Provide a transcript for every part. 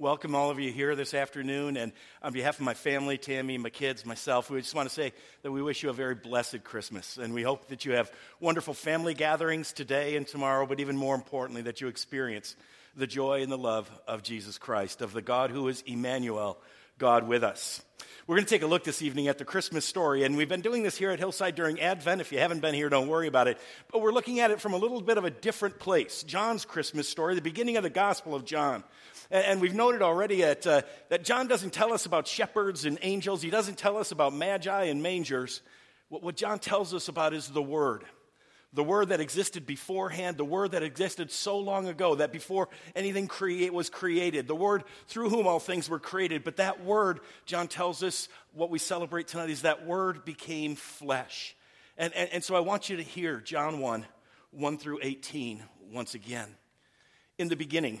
welcome all of you here this afternoon. And on behalf of my family, Tammy, my kids, myself, we just want to say that we wish you a very blessed Christmas. And we hope that you have wonderful family gatherings today and tomorrow, but even more importantly, that you experience the joy and the love of Jesus Christ, of the God who is Emmanuel, God with us. We're going to take a look this evening at the Christmas story, and we've been doing this here at Hillside during Advent. If you haven't been here, don't worry about it. But we're looking at it from a little bit of a different place John's Christmas story, the beginning of the Gospel of John. And we've noted already uh, that John doesn't tell us about shepherds and angels, he doesn't tell us about magi and mangers. What, what John tells us about is the Word the word that existed beforehand, the word that existed so long ago that before anything create, was created, the word through whom all things were created. But that word, John tells us, what we celebrate tonight is that word became flesh. And, and, and so I want you to hear John 1 1 through 18 once again. In the beginning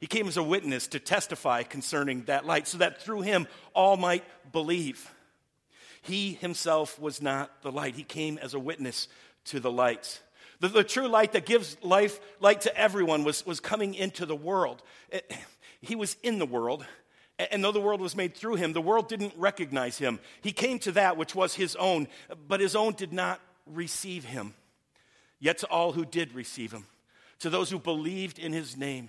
He came as a witness to testify concerning that light, so that through him all might believe. He himself was not the light, he came as a witness to the light. The, the true light that gives life, light to everyone was, was coming into the world. It, eh, he was in the world, and though the world was made through him, the world didn't recognize him. He came to that which was his own, but his own did not receive him. Yet to all who did receive him, to those who believed in his name,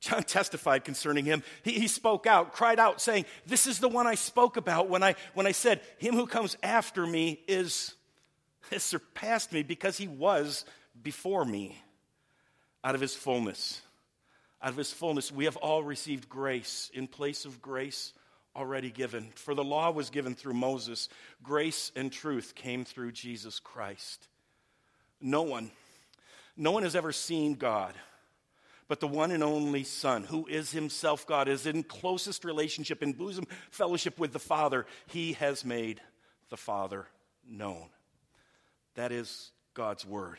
John testified concerning him. He, he, spoke out, cried out, saying, This is the one I spoke about when I, when I said, Him who comes after me is, has surpassed me because he was before me out of his fullness out of his fullness, we have all received grace in place of grace already given. For the law was given through Moses, grace and truth came through Jesus Christ. No one, no one has ever seen God, but the one and only Son, who is himself God, is in closest relationship, in bosom fellowship with the Father. He has made the Father known. That is God's Word.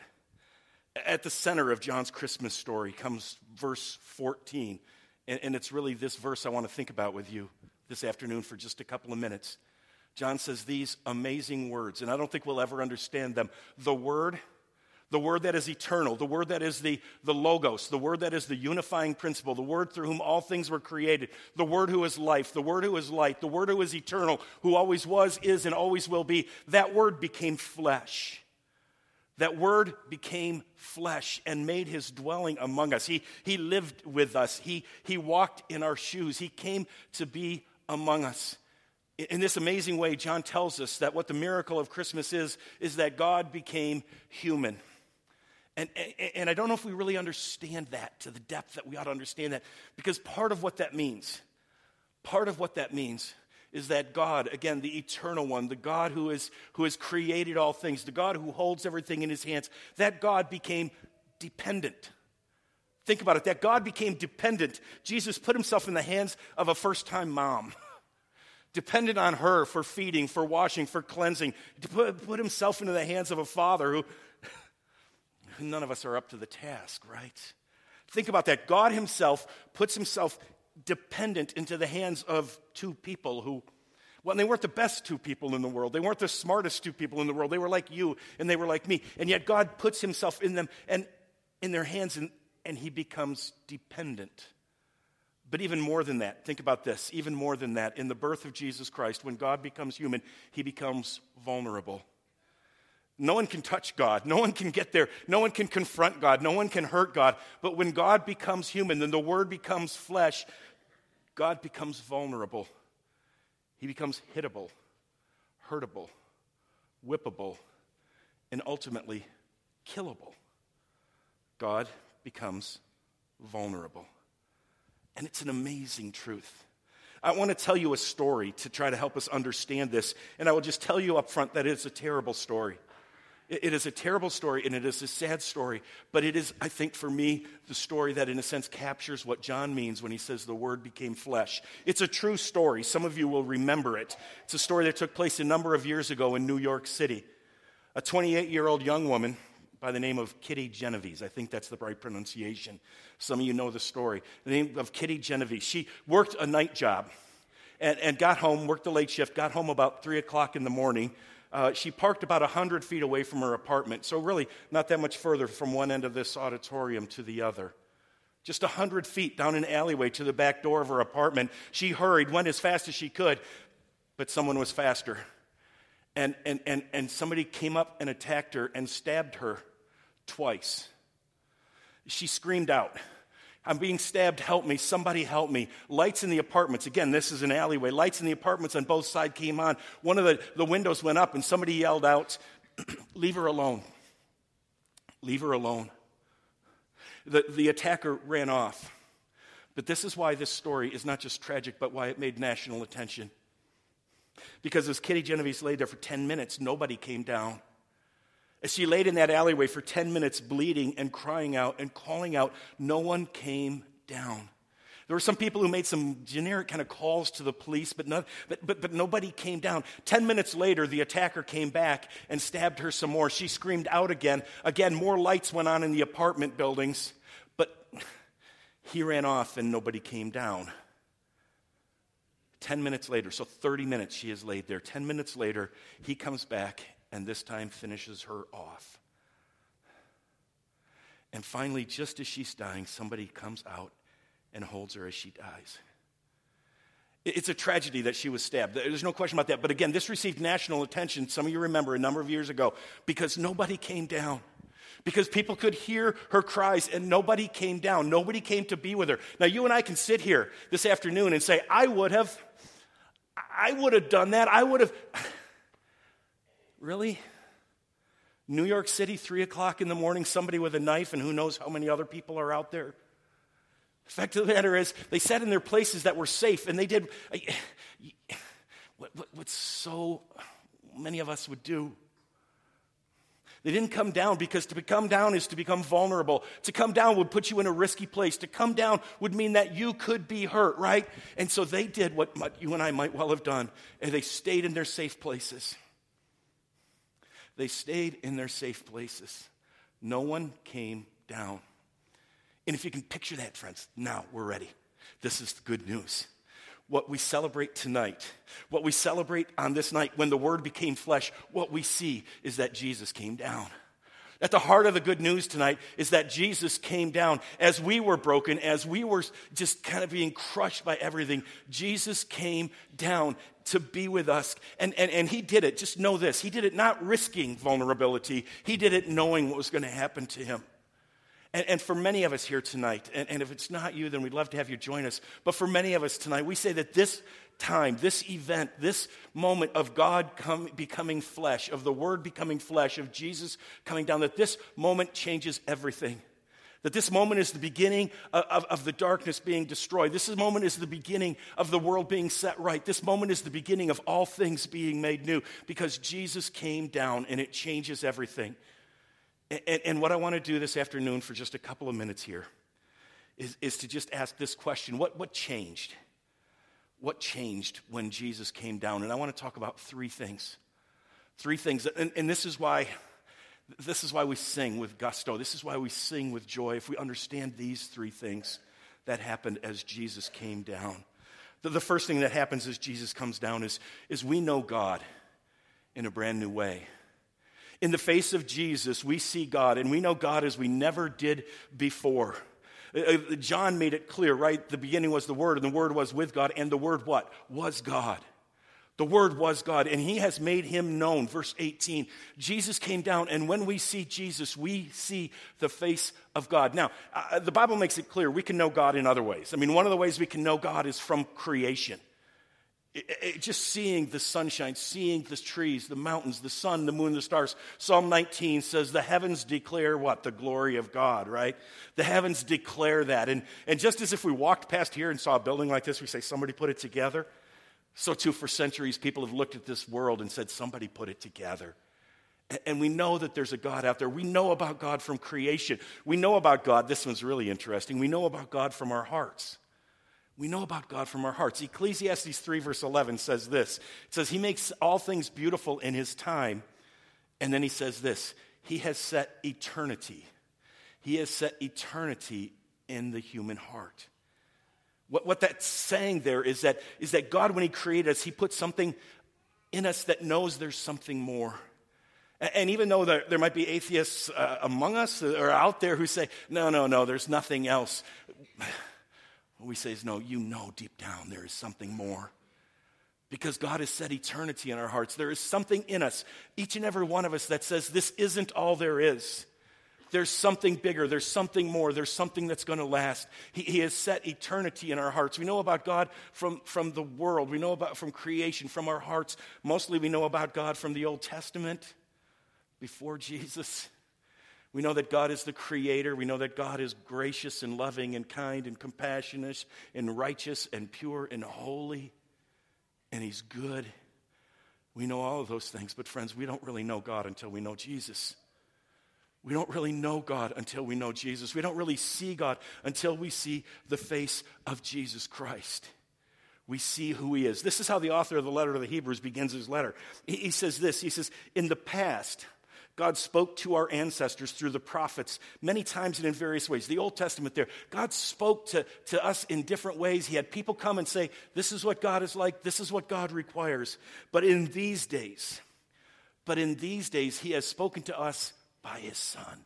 At the center of John's Christmas story comes verse 14. And, and, it's really this verse I want to think about with you this afternoon for just a couple of minutes. John says these amazing words, and I don't think we'll ever understand them. The Word, the Word that is eternal, the Word that is the, the Logos, the Word that is the unifying principle, the Word through whom all things were created, the Word who is life, the Word who is light, the Word who is eternal, who always was, is, and always will be. That Word became flesh that word became flesh and made his dwelling among us. He, he lived with us. He, he walked in our shoes. He came to be among us. In this amazing way, John tells us that what the miracle of Christmas is, is that God became human. And, and, and I don't know if we really understand that to the depth that we ought to understand that, because part of what that means, part of what that means is that God, again, the eternal one, the God who, is, who has created all things, the God who holds everything in his hands, that God became dependent. Think about it, that God became dependent. Jesus put himself in the hands of a first time mom, dependent on her for feeding, for washing, for cleansing, to put, put himself into the hands of a father who none of us are up to the task, right? Think about that. God himself puts himself dependent into the hands of two people who, well, they weren't the best two people in the world. They weren't the smartest two people in the world. They were like you and they were like me. And yet God puts himself in them and in their hands and, and he becomes dependent. But even more than that, think about this. Even more than that, in the birth of Jesus Christ, when God becomes human, he becomes vulnerable. No one can touch God. No one can get there. No one can confront God. No one can hurt God. But when God becomes human, then the Word becomes flesh, God becomes vulnerable. He becomes hittable, hurtable, whippable, and ultimately killable. God becomes vulnerable. And it's an amazing truth. I want to tell you a story to try to help us understand this. And I will just tell you up front that it's a terrible story. It is a terrible story and it is a sad story, but it is, I think, for me, the story that, in a sense, captures what John means when he says the Word became flesh. It's a true story. Some of you will remember it. It's a story that took place a number of years ago in New York City. A 28 year old young woman by the name of Kitty Genovese. I think that's the right pronunciation. Some of you know the story. The name of Kitty Genovese. She worked a night job and, and got home, worked the late shift, got home about 3 o'clock in the morning uh, she parked about 100 feet away from her apartment, so really not that much further from one end of this auditorium to the other. Just 100 feet down an alleyway to the back door of her apartment. She hurried, went as fast as she could, but someone was faster. And, and, and, and somebody came up and attacked her and stabbed her twice. She screamed out. I'm being stabbed, help me, somebody help me. Lights in the apartments, again, this is an alleyway. Lights in the apartments on both sides came on. One of the, the windows went up, and somebody yelled out, Leave her alone. Leave her alone. The, the attacker ran off. But this is why this story is not just tragic, but why it made national attention. Because as Kitty Genovese lay there for 10 minutes, nobody came down. As she laid in that alleyway for 10 minutes, bleeding and crying out and calling out, no one came down. There were some people who made some generic kind of calls to the police, but, but, but, but nobody came down. Ten minutes later, the attacker came back and stabbed her some more. She screamed out again. Again, more lights went on in the apartment buildings, but he ran off and nobody came down. Ten minutes later, so 30 minutes she is laid there. Ten minutes later, he comes back and this time finishes her off. And finally, just as she's dying, somebody comes out and holds her as she dies. It's a tragedy that she was stabbed. There's no question about that. But again, this received national attention, some of you remember, a number of years ago, because nobody came down. Because people could hear her cries and nobody came down. Nobody came to be with her. Now, you and I can sit here this afternoon and say, I would have, I would have done that. I would have. Really? New York City, 3 o'clock in the morning, somebody with a knife, and who knows how many other people are out there? The fact of the matter is, they sat in their places that were safe, and they did what, what, what so many of us would do. They didn't come down because to come down is to become vulnerable. To come down would put you in a risky place. To come down would mean that you could be hurt, right? And so they did what you and I might well have done, and they stayed in their safe places. They stayed in their safe places. No one came down. And if you can picture that, friends, now we're ready. This is the good news. What we celebrate tonight, what we celebrate on this night when the Word became flesh, what we see is that Jesus came down. At the heart of the good news tonight is that Jesus came down. As we were broken, as we were just kind of being crushed by everything, Jesus came down to be with us. And, and, and he did it. Just know this. He did it not risking vulnerability, he did it knowing what was going to happen to him. And, and, for many of us here tonight, and, and if it's not you, then we'd love to have you join us. But for many of us tonight, we say that this time, this event, this moment of God come, becoming flesh, of the Word becoming flesh, of Jesus coming down, that this moment changes everything. That this moment is the beginning of, of, of, the darkness being destroyed. This moment is the beginning of the world being set right. This moment is the beginning of all things being made new because Jesus came down and it changes everything. And, and what I want to do this afternoon for just a couple of minutes here is, is to just ask this question what, what changed? what changed when Jesus came down. And I want to talk about three things. Three things. And, and, this is why. This is why we sing with gusto. This is why we sing with joy if we understand these three things that happened as Jesus came down. The, the first thing that happens as Jesus comes down is, is we know God in a brand new way. In the face of Jesus, we see God, and we know God as we never did before. Uh, uh, John made it clear, right? The beginning was the Word, and the Word was with God, and the Word what? Was God. The Word was God, and He has made Him known. Verse 18 Jesus came down, and when we see Jesus, we see the face of God. Now, uh, the Bible makes it clear we can know God in other ways. I mean, one of the ways we can know God is from creation. It, it, just seeing the sunshine, seeing the trees, the mountains, the sun, the moon, the stars. Psalm 19 says, The heavens declare what? The glory of God, right? The heavens declare that. And, and just as if we walked past here and saw a building like this, we say, Somebody put it together. So, too, for centuries, people have looked at this world and said, Somebody put it together. And we know that there's a God out there. We know about God from creation. We know about God, this one's really interesting. We know about God from our hearts. We know about God from our hearts. Ecclesiastes 3, verse 11 says this It says, He makes all things beautiful in His time. And then He says this He has set eternity. He has set eternity in the human heart. What, what that's saying there is that, is that God, when He created us, He put something in us that knows there's something more. And even though there, there might be atheists uh, among us or out there who say, no, no, no, there's nothing else. What we say is, no, you know deep down there is something more. Because God has set eternity in our hearts. There is something in us, each and every one of us, that says this isn't all there is. There's something bigger. There's something more. There's something that's going to last. He, he, has set eternity in our hearts. We know about God from, from the world. We know about from creation, from our hearts. Mostly we know about God from the Old Testament before Jesus. We know that God is the creator. We know that God is gracious and loving and kind and compassionate and righteous and pure and holy. And He's good. We know all of those things. But, friends, we don't really know God until we know Jesus. We don't really know God until we know Jesus. We don't really see God until we see the face of Jesus Christ. We see who He is. This is how the author of the letter to the Hebrews begins his letter. He, says this He says, In the past, God spoke to our ancestors through the prophets many times and in various ways. The Old Testament there, God spoke to, to us in different ways. He had people come and say, This is what God is like, this is what God requires. But in these days, but in these days, He has spoken to us by His Son.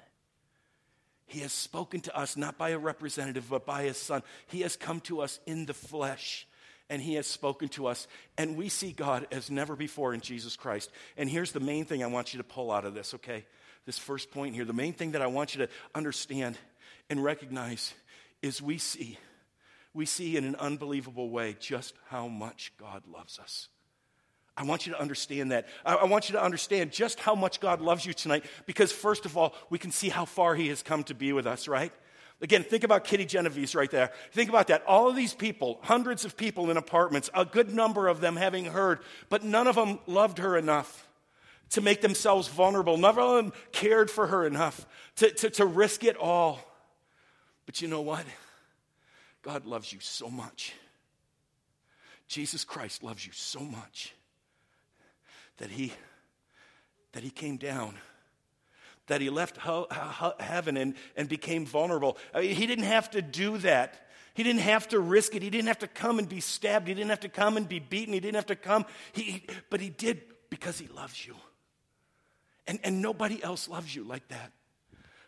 He has spoken to us not by a representative, but by His Son. He has come to us in the flesh and He has spoken to us. And we see God as never before in Jesus Christ. And here's the main thing I want you to pull out of this, okay? This first point here. The main thing that I want you to understand and recognize is we see, we see in an unbelievable way just how much God loves us. I want you to understand that. I want you to understand just how much God loves you tonight because, first of all, we can see how far He has come to be with us, right? Again, think about Kitty Genovese right there. Think about that. All of these people, hundreds of people in apartments, a good number of them having heard, but none of them loved her enough to make themselves vulnerable. None of them cared for her enough to, to, to risk it all. But you know what? God loves you so much. Jesus Christ loves you so much that he, that he came down that he left ho- ho- heaven and, and became vulnerable. I mean, he didn't have to do that. He didn't have to risk it. He didn't have to come and be stabbed. He didn't have to come and be beaten. He didn't have to come. He, but he did because he loves you. And, and nobody else loves you like that.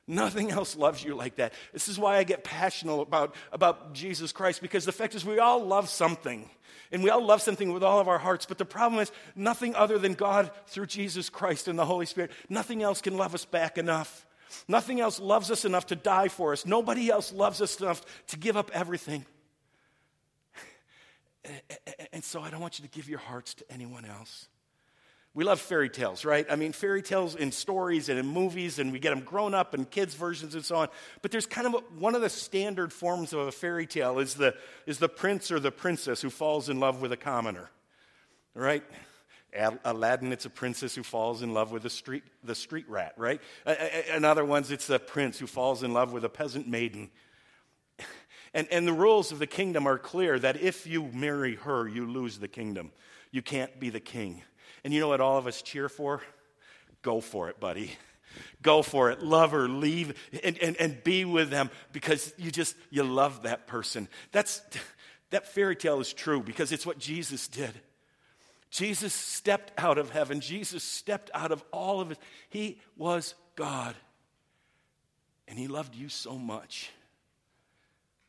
Nothing else loves you like that. This is why I get passionate about, about Jesus Christ, because the fact is, we all love something. And we all love something with all of our hearts. But the problem is, nothing other than God through Jesus Christ and the Holy Spirit, nothing else can love us back enough. Nothing else loves us enough to die for us. Nobody else loves us enough to give up everything. And so I don't want you to give your hearts to anyone else. We love fairy tales, right? I mean, fairy tales in stories and in movies, and we get them grown up and kids' versions and so on. But there's kind of a, one of the standard forms of a fairy tale is the, is the prince or the princess who falls in love with a commoner, right? Aladdin, it's a princess who falls in love with the street, the street rat, right? In other ones, it's a prince who falls in love with a peasant maiden. And, and the rules of the kingdom are clear that if you marry her, you lose the kingdom. You can't be the king. And you know what all of us cheer for? Go for it, buddy. Go for it. Love her, leave, and, and, and be with them because you just, you love that person. That's, that fairy tale is true because it's what Jesus did. Jesus stepped out of heaven. Jesus stepped out of all of it. He was God. And he loved you so much.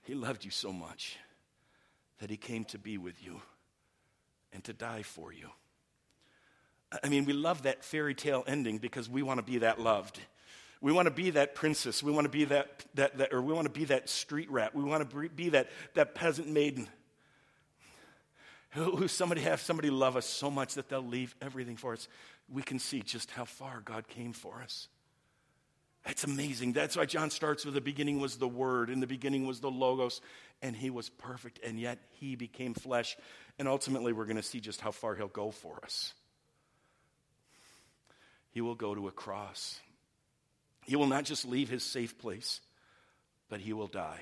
He loved you so much that he came to be with you and to die for you. I mean, we love that fairy tale ending because we want to be that loved. We want to be that princess. We want to be that, that, that or we want to be that street rat. We want to be that, that peasant maiden. who somebody have somebody love us so much that they'll leave everything for us, we can see just how far God came for us. That's amazing. That's why John starts with the beginning was the Word, and the beginning was the Logos, and He was perfect, and yet He became flesh. And ultimately, we're going to see just how far He'll go for us. He will go to a cross. He will not just leave His safe place, but He will die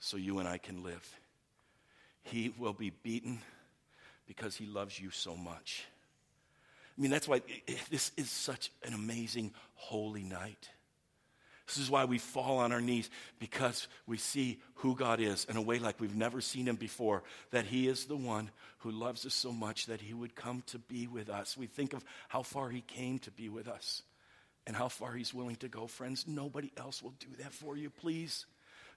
so you and I can live. He will be beaten because He loves you so much. I mean, that's why eh, eh, this is such an amazing holy night. This is why we fall on our knees because we see who God is in a way like we've never seen him before. That he is the one who loves us so much that he would come to be with us. We think of how far he came to be with us and how far he's willing to go. Friends, nobody else will do that for you, please.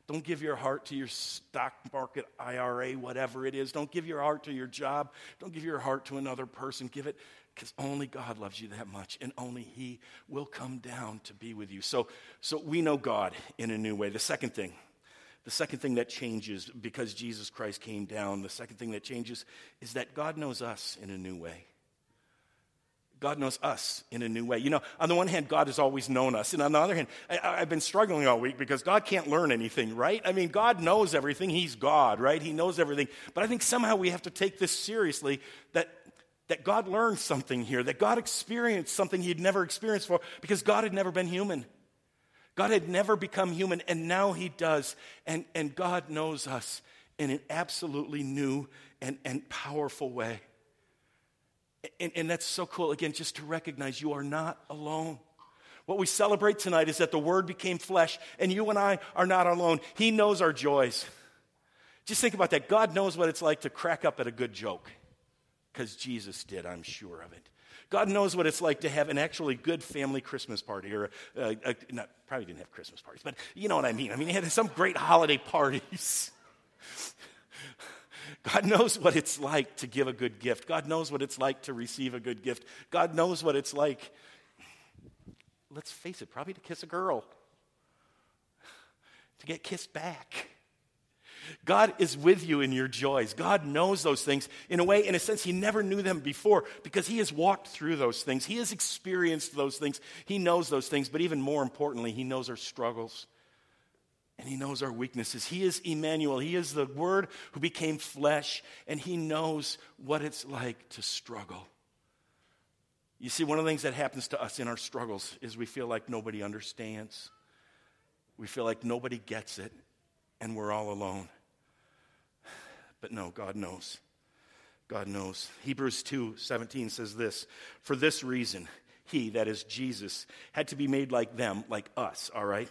Don't give your heart to your stock market IRA, whatever it is. Don't give your heart to your job. Don't give your heart to another person. Give it because only God loves you that much, and only He will come down to be with you. So, so we know God in a new way. The second thing, the second thing that changes because Jesus Christ came down, the second thing that changes is that God knows us in a new way. God knows us in a new way. You know, on the one hand, God has always known us. And on the other hand, I, have been struggling all week because God can't learn anything, right? I mean, God knows everything. He's God, right? He knows everything. But I think somehow we have to take this seriously that that God learned something here, that God experienced something he'd never experienced before because God had never been human. God had never become human, and now he does. And, and God knows us in an absolutely new and, and powerful way. And, and that's so cool, again, just to recognize you are not alone. What we celebrate tonight is that the Word became flesh, and you and I are not alone. He knows our joys. Just think about that. God knows what it's like to crack up at a good joke because Jesus did, I'm sure of it. God knows what it's like to have an actually good family Christmas party, or uh, uh, not, probably didn't have Christmas parties, but you know what I mean. I mean, he had some great holiday parties. God knows what it's like to give a good gift. God knows what it's like to receive a good gift. God knows what it's like, let's face it, probably to kiss a girl, to get kissed back. God is with you in your joys. God knows those things in a way, in a sense, He never knew them before because He has walked through those things. He has experienced those things. He knows those things, but even more importantly, He knows our struggles and He knows our weaknesses. He is Emmanuel. He is the Word who became flesh, and He knows what it's like to struggle. You see, one of the things that happens to us in our struggles is we feel like nobody understands. We feel like nobody gets it, and we're all alone. But no, God knows. God knows. Hebrews 2 17 says this For this reason, he, that is Jesus, had to be made like them, like us, all right?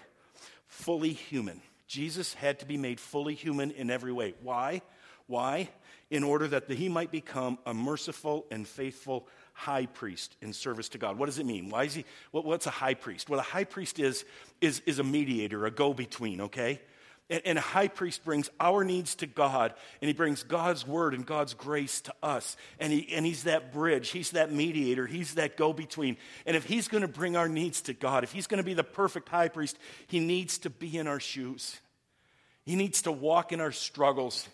Fully human. Jesus had to be made fully human in every way. Why? Why? In order that he might become a merciful and faithful high priest in service to God. What does it mean? Why is he, what, what's a high priest? Well, a high priest is, is, is a mediator, a go between, okay? And, and a high priest brings our needs to God, and he brings God's word and God's grace to us. And, he, and he's that bridge, he's that mediator, he's that go between. And if he's going to bring our needs to God, if he's going to be the perfect high priest, he needs to be in our shoes. He needs to walk in our struggles.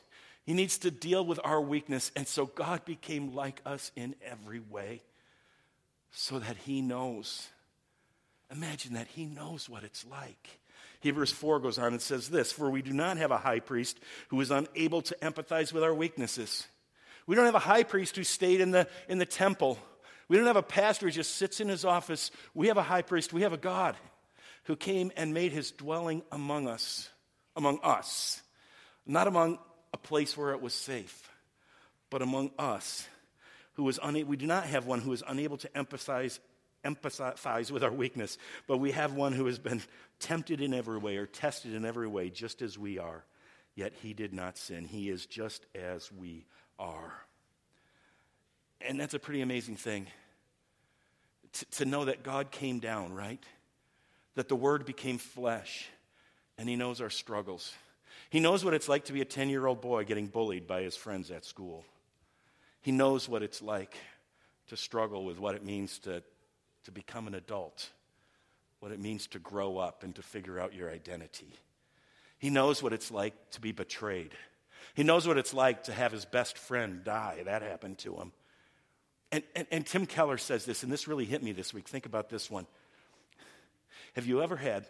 He needs to deal with our weakness. And so God became like us in every way so that He knows. Imagine that He knows what it's like. Hebrews 4 goes on and says this For we do not have a high priest who is unable to empathize with our weaknesses. We don't have a high priest who stayed in the, in the temple. We don't have a pastor who just sits in his office. We have a high priest. We have a God who came and made his dwelling among us, among us, not among a place where it was safe, but among us, who was unable. We do not have one who is unable to emphasize empathize with our weakness, but we have one who has been tempted in every way or tested in every way, just as we are. Yet he did not sin. He is just as we are. And that's a pretty amazing thing to, to know that God came down, right? That the Word became flesh, and He knows our struggles. He knows what it's like to be a 10 year old boy getting bullied by his friends at school. He knows what it's like to struggle with what it means to to become an adult, what it means to grow up and to figure out your identity. He knows what it's like to be betrayed. He knows what it's like to have his best friend die. That happened to him. And, and, and Tim Keller says this, and this really hit me this week. Think about this one. Have you ever had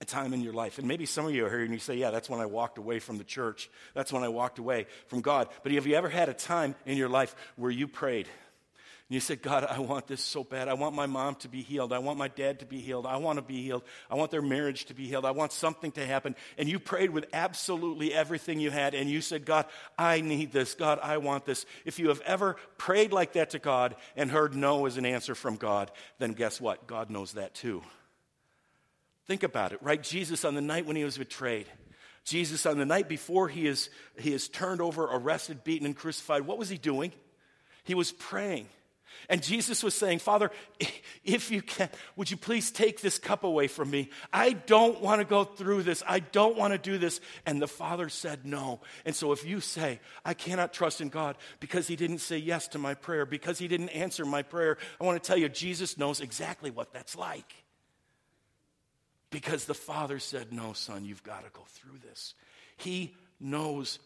a time in your life, and maybe some of you are here and you say, Yeah, that's when I walked away from the church. That's when I walked away from God. But have you ever had a time in your life where you prayed? And you said, God, I want this so bad. I want my mom to be healed. I want my dad to be healed. I want to be healed. I want their marriage to be healed. I want something to happen. And you prayed with absolutely everything you had. And you said, God, I need this. God, I want this. If you have ever prayed like that to God and heard no as an answer from God, then guess what? God knows that too. Think about it, right? Jesus, on the night when he was betrayed, Jesus, on the night before he is, he is turned over, arrested, beaten, and crucified, what was he doing? He was praying. And Jesus was saying, Father, if you can, would you please take this cup away from me? I don't want to go through this. I don't want to do this. And the Father said no. And so if you say, I cannot trust in God because he didn't say yes to my prayer, because he didn't answer my prayer, I want to tell you, Jesus knows exactly what that's like. Because the Father said, No, son, you've got to go through this. He knows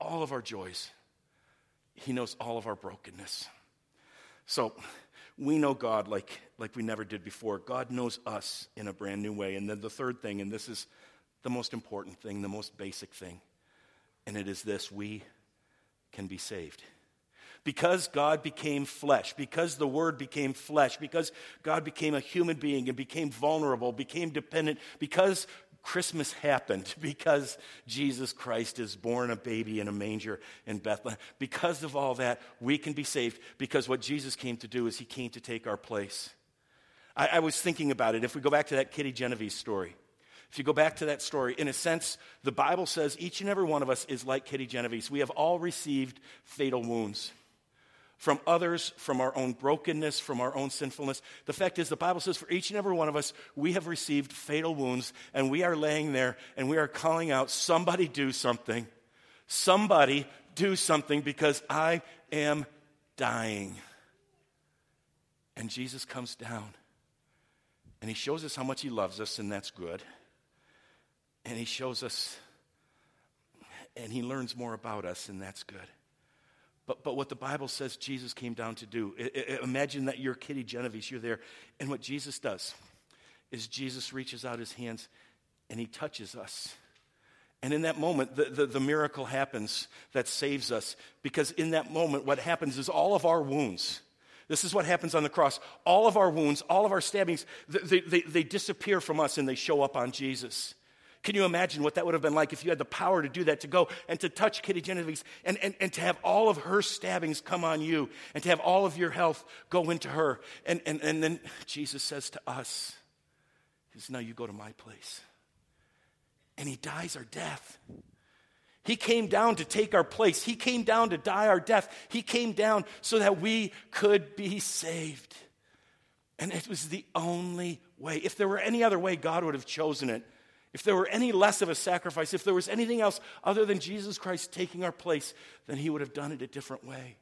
all of our joys, He knows all of our brokenness. So we know God like, like we never did before. God knows us in a brand new way. And then the third thing, and this is the most important thing, the most basic thing, and it is this we can be saved. Because God became flesh, because the Word became flesh, because God became a human being and became vulnerable, became dependent, because Christmas happened because Jesus Christ is born a baby in a manger in Bethlehem. Because of all that, we can be saved because what Jesus came to do is he came to take our place. I, I was thinking about it. If we go back to that Kitty Genovese story, if you go back to that story, in a sense, the Bible says each and every one of us is like Kitty Genovese. We have all received fatal wounds from others, from our own brokenness, from our own sinfulness. The fact is, the Bible says for each and every one of us, we have received fatal wounds, and we are laying there and we are calling out, Somebody do something. Somebody do something because I am dying. And Jesus comes down and he shows us how much he loves us, and that's good. And he shows us, and he learns more about us, and that's good. But, but what the Bible says Jesus came down to do, imagine that you're Kitty Genovese, you're there. And what Jesus does is Jesus reaches out his hands and he touches us. And in that moment, the, the, the, miracle happens that saves us. Because in that moment, what happens is all of our wounds, this is what happens on the cross, all of our wounds, all of our stabbings, they, they, they disappear from us and they show up on Jesus. Can you imagine what that would have been like if you had the power to do that, to go and to touch Kitty Genovese and, and, and to have all of her stabbings come on you and to have all of your health go into her? And, and, and then Jesus says to us, He says, Now you go to my place. And He dies our death. He came down to take our place. He came down to die our death. He came down so that we could be saved. And it was the only way. If there were any other way, God would have chosen it. If there were any less of a sacrifice, if there was anything else other than Jesus Christ taking our place, then he would have done it a different way.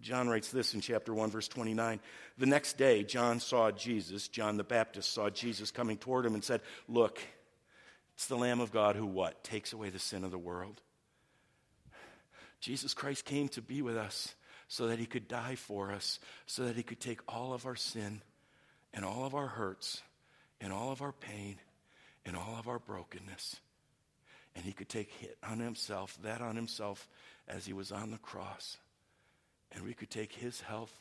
John writes this in chapter 1, verse 29. The next day, John saw Jesus, John the Baptist saw Jesus coming toward him and said, Look, it's the Lamb of God who what? Takes away the sin of the world. Jesus Christ came to be with us so that he could die for us, so that he could take all of our sin and all of our hurts in all of our pain, in all of our brokenness. And he could take it on himself, that on himself, as he was on the cross. And we could take his health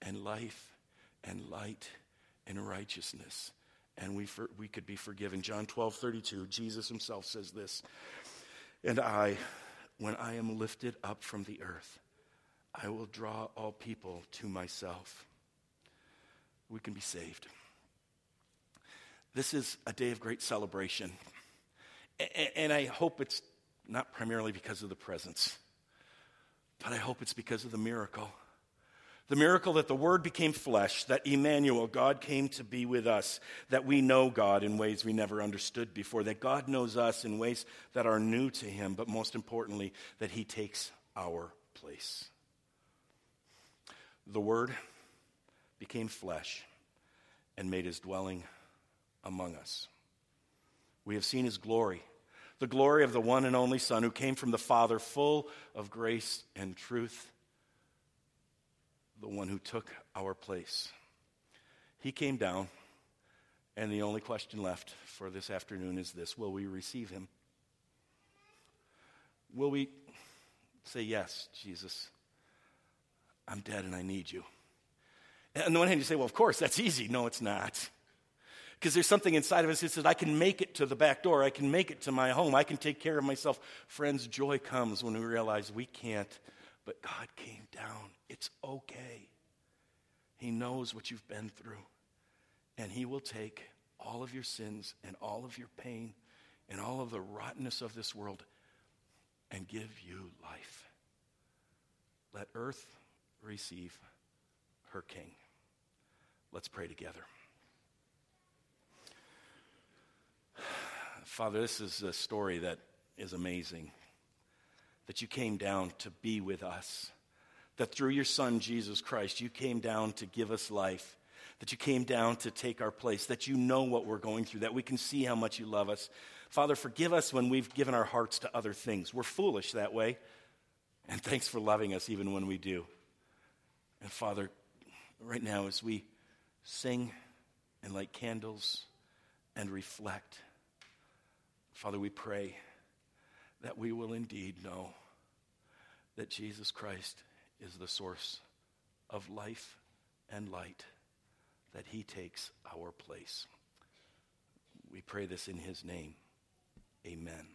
and life and light and righteousness. And we, for, we could be forgiven. John 12, 32, Jesus himself says this. And I, when I am lifted up from the earth, I will draw all people to myself. We can be saved. This is a day of great celebration. And I hope it's not primarily because of the presents, but I hope it's because of the miracle. The miracle that the Word became flesh, that Emmanuel, God came to be with us, that we know God in ways we never understood before, that God knows us in ways that are new to Him, but most importantly, that He takes our place. The Word became flesh and made His dwelling among us. We have seen his glory, the glory of the one and only Son who came from the Father, full of grace and truth, the one who took our place. He came down, and the only question left for this afternoon is this Will we receive him? Will we say, Yes, Jesus, I'm dead and I need you? And on the one hand, you say, Well, of course, that's easy. No, it's not. Because there's something inside of us that says, I can make it to the back door. I can make it to my home. I can take care of myself. Friends, joy comes when we realize we can't, but God came down. It's okay. He knows what you've been through. And He will take all of your sins and all of your pain and all of the rottenness of this world and give you life. Let earth receive her king. Let's pray together. Father, this is a story that is amazing. That you came down to be with us. That through your Son, Jesus Christ, you came down to give us life. That you came down to take our place. That you know what we're going through. That we can see how much you love us. Father, forgive us when we've given our hearts to other things. We're foolish that way. And thanks for loving us even when we do. And Father, right now as we sing and light candles and reflect, Father, we pray that we will indeed know that Jesus Christ is the source of life and light, that he takes our place. We pray this in his name. Amen.